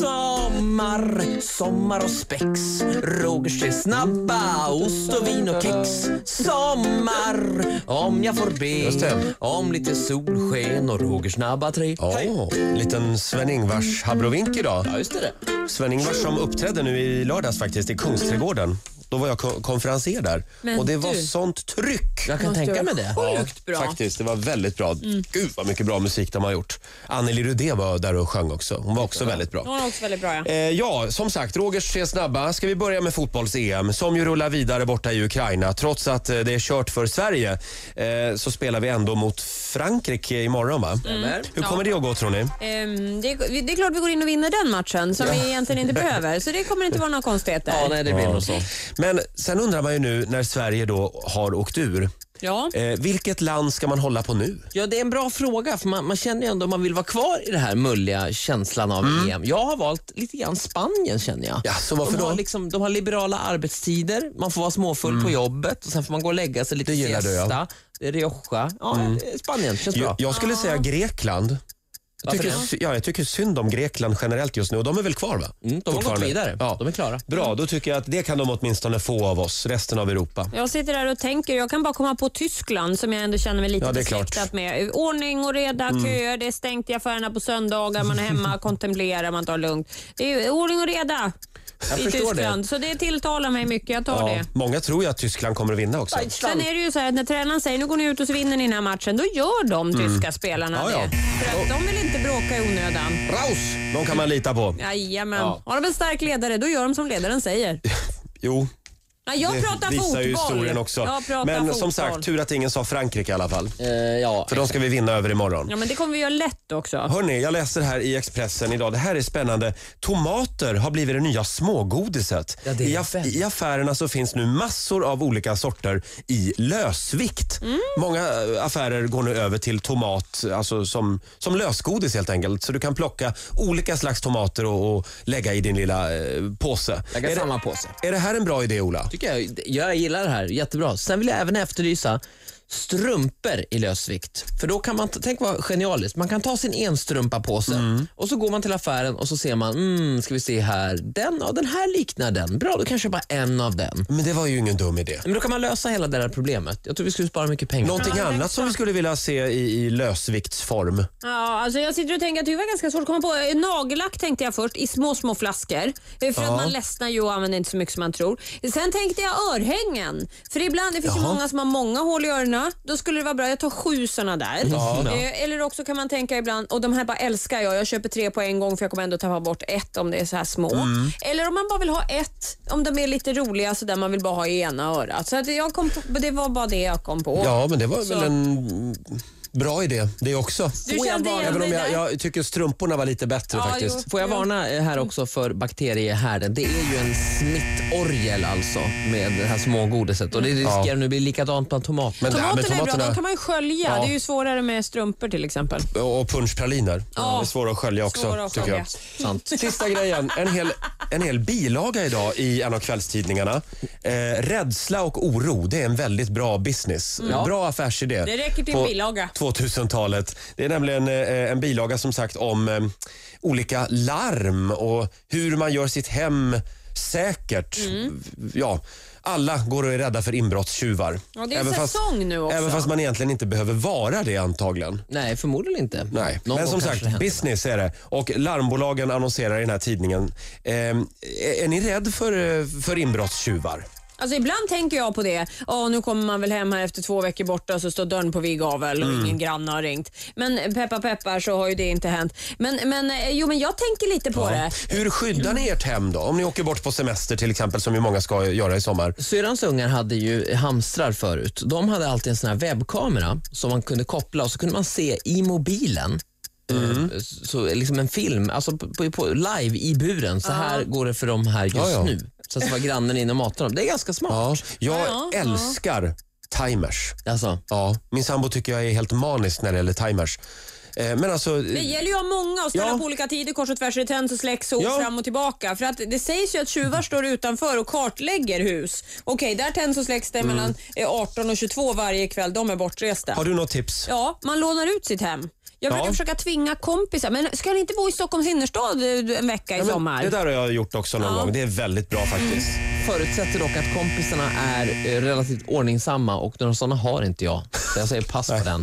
Sommar, sommar och spex. Rogers är snabba, ost och vin och kex. Sommar, om jag får be. Om lite solsken och Rogers snabba tre. Åh, liten Sven-Ingvars habrovink idag. Ja, just det. Sven-Ingvars som uppträdde nu i lördags faktiskt i Kungsträdgården. Då var jag ko- konferenser där Men och det var du. sånt tryck. Jag kan Måste tänka mig det. Sjukt bra. Mm. Faktiskt, det var väldigt bra. Gud vad mycket bra musik de har gjort. Anneli Rudé var där och sjöng också. Hon var också väldigt bra. Hon är också väldigt bra ja. Eh, ja, som sagt, Rogers tre snabba. Ska vi börja med fotbolls-EM som ju rullar vidare borta i Ukraina. Trots att eh, det är kört för Sverige eh, så spelar vi ändå mot Frankrike imorgon va? Stämmer. Hur kommer det att gå tror ni? Ehm, det, är, det är klart vi går in och vinner den matchen som vi egentligen inte behöver. Så det kommer inte vara några konstigheter. Ja, nej, det blir nog så. Men sen undrar man ju nu när Sverige då har åkt ur. Ja. Eh, vilket land ska man hålla på nu? Ja, det är en bra fråga för man, man känner ju ändå om man vill vara kvar i det här mulliga känslan av EM. Jag har valt lite grann Spanien känner jag. Mm. Ja, så varför de, har då? liksom, de har liberala arbetstider, man får vara småfull på jobbet och sen får man gå och lägga sig lite Det gillar du, ja. siesta. Rioja. Ja, Spanien känns bra. Jag, jag skulle säga Grekland. Jag tycker, ja, jag tycker synd om Grekland generellt just nu och de är väl kvar va? Mm, de har gått vidare. Ja. De är klara. Bra, då tycker jag att det kan de åtminstone få av oss, resten av Europa. Jag sitter där och tänker, jag kan bara komma på Tyskland som jag ändå känner mig lite Ja, det besläktad med. Ordning och reda, köer, det är stängt i affärerna på söndagar, man är hemma, kontemplerar, man tar det lugnt. Det är ordning och reda Jag i Tyskland. Så det tilltalar mig mycket, jag tar Ja, det. många tror ju att Tyskland kommer att vinna också. Sen är det ju så här att när tränaren säger nu går ni ut och så vinner ni den här matchen, då gör de tyska spelarna Mm. Ja, ja. det. För att de vill inte bråka i onödan. Raus! De kan man lita på. Jajamän. Ja. Har de en stark ledare, då gör de som ledaren säger. Jo, Ja, jag det pratar visar fotboll. ju historien också. Jag pratar Men fotboll. som sagt, tur att ingen sa Frankrike i alla fall. Eh, ja. För de ska vi vinna över imorgon. Ja, men det kommer vi göra lätt också. Hörni, jag läser här i Expressen idag. Det här är spännande. Tomater har blivit det nya smågodiset. Ja, det är I, aff- I affärerna så finns nu massor av olika sorter i lösvikt. Mm. Många eh, affärer går nu över till tomat alltså som, som lösgodis helt enkelt. Så du kan plocka olika slags tomater och, och lägga i din lilla eh, påse. Lägga är, samma det, påse. är det här en bra idé Ola? Tycker jag, jag gillar det här, jättebra. Sen vill jag även efterlysa strumpor i lösvikt. För då kan man, tänk vad genialiskt, man kan ta sin enstrumpapåse Mm. och så går man till affären och så ser man, mm, ska vi se här, den, ja, den här liknar den. Bra, då kan jag köpa en av den. Men det var ju ingen dum idé. Men då kan man lösa hela det här problemet. Jag tror vi skulle spara mycket pengar. Någonting annat som vi skulle vilja se i, i lösviktsform? Ja, alltså jag sitter och tänker att det var ganska svårt att komma på. Eh, Nagellack tänkte jag först i små, små flaskor. Eh, För Ja. att man ledsnar ju och använder inte så mycket som man tror. Sen tänkte jag örhängen. För ibland, det finns ju många som har många hål i öronen. Då skulle det vara bra, jag tar sju såna där. Eh, Eller också kan man tänka ibland, och de här bara älskar jag. Jag köper tre på en gång för jag kommer ändå tappa bort ett om det är så här små. Mm. Eller om man bara vill ha ett, om de är lite roliga så där man vill bara ha i ena örat. Så att jag kom på, det var bara det jag kom på. Ja, men det var väl en bra idé det också. Du Får jag kände igen Även om jag, jag tycker strumporna var lite bättre Ja, faktiskt. jo. Får jag varna eh, här också för bakteriehärden. Det är ju en smittorgel alltså med det här smågodiset och det riskerar nu bli likadant bland tomater. Men, Tomaterna men är bra, de kan man ju skölja. Ja. Det är ju svårare med strumpor till exempel. och punschpraliner. Ja. Det är svåra att skölja också. Svåra att tycker jag. Sant. Sista grejen. En hel, en hel bilaga idag i en av kvällstidningarna. Eh, rädsla och oro, det är en väldigt bra business. Ja. Bra affärsidé. Mm. Det räcker till en bilaga. 2000-talet. Det är nämligen eh, en bilaga som sagt om eh, olika larm och hur man gör sitt hem säkert. Mm. Ja, alla går och är rädda för inbrottstjuvar. Ja, det är säsong nu också. Även fast man egentligen inte behöver vara det antagligen. Nej, förmodligen inte. Nej, Någon men som sagt, business är det. Och larmbolagen annonserar i den här tidningen. Eh, är ni rädd för, eh, för inbrottstjuvar? Alltså ibland tänker jag på det. Ja, nu kommer man väl hem här efter två veckor borta och så står dörren på vid gavel och Mm. ingen granne har ringt. Men peppar peppar så har ju det inte hänt. Men, men, eh, jo, men jag tänker lite på det. Hur skyddar ni ert hem då? Om ni åker bort på semester till exempel som ju många ska göra i sommar. Syrrans ungar hade ju hamstrar förut. De hade alltid en sån här webbkamera som man kunde koppla och så kunde man se i mobilen Mm. eh, så, liksom en film, alltså på, på, på, live i buren. Så här går det för dem här just Ja, ja. nu. Så att var grannen inne och matade dem. Det är ganska Ja, smart. jag Ja, ja. älskar timers. Alltså, Ja, min sambo tycker jag är helt manisk när det gäller timers. Eh, Men alltså, Det gäller ju att ha många och ställa Ja. på olika tider kors och tvärs det tänds och släcks och Ja. fram och tillbaka. För att det sägs ju att tjuvar står utanför och kartlägger hus. Okej, där tänds och släcks det mellan eh, 18 och 22 varje kväll. De är bortresta. har du något tips? Ja, man lånar ut sitt hem. Jag brukar Ja. försöka tvinga kompisar. Men ska ni inte bo i Stockholms innerstad eh, en vecka i Ja, sommar? det där har jag gjort också någon Ja. gång. Det är väldigt bra faktiskt. Förutsätter dock att kompisarna är eh, relativt ordningsamma och några sådana har inte jag. Så jag säger pass på den.